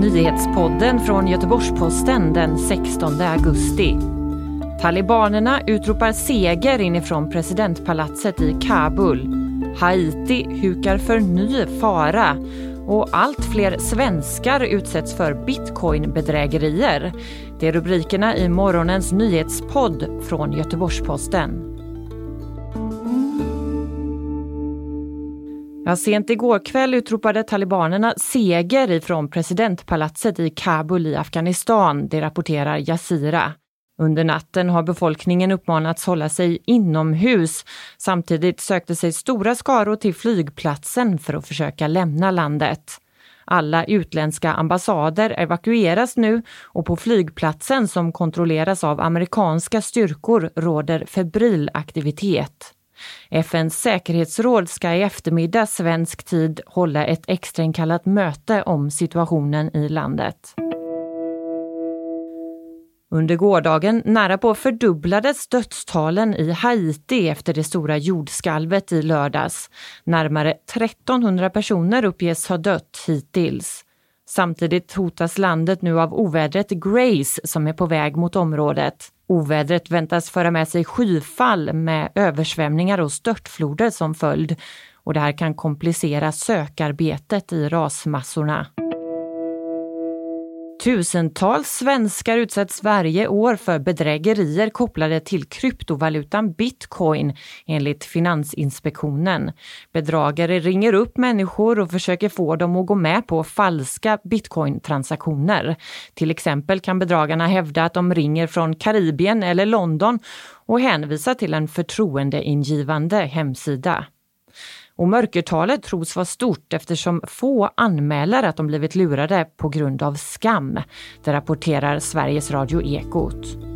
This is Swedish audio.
Nyhetspodden från Göteborgs-Posten den 16 augusti. Talibanerna utropar seger inifrån presidentpalatset i Kabul. Haiti hukar för ny fara och allt fler svenskar utsätts för bitcoinbedrägerier. Det är rubrikerna i morgonens nyhetspodd från Göteborgs-Posten. Ja, sent igår kväll utropade talibanerna seger ifrån presidentpalatset i Kabul i Afghanistan, det rapporterar Yazira. Under natten har befolkningen uppmanats hålla sig inomhus. Samtidigt sökte sig stora skaror till flygplatsen för att försöka lämna landet. Alla utländska ambassader evakueras nu och på flygplatsen som kontrolleras av amerikanska styrkor råder febril aktivitet. FNs säkerhetsråd ska i eftermiddag svensk tid hålla ett extrainkallat möte om situationen i landet. Under gårdagen nära på fördubblades dödstalen i Haiti efter det stora jordskalvet i lördags. Närmare 1300 personer uppges ha dött hittills. Samtidigt hotas landet nu av ovädret Grace som är på väg mot området. Ovädret väntas föra med sig skyfall med översvämningar och störtfloder som följd och det här kan komplicera sökarbetet i rasmassorna. Tusentals svenskar utsätts varje år för bedrägerier kopplade till kryptovalutan bitcoin enligt Finansinspektionen. Bedragare ringer upp människor och försöker få dem att gå med på falska bitcointransaktioner. Till exempel kan bedragarna hävda att de ringer från Karibien eller London och hänvisa till en förtroendeingivande hemsida. Och mörkertalet tros vara stort eftersom få anmäler att de blivit lurade på grund av skam. Det rapporterar Sveriges Radio Ekot.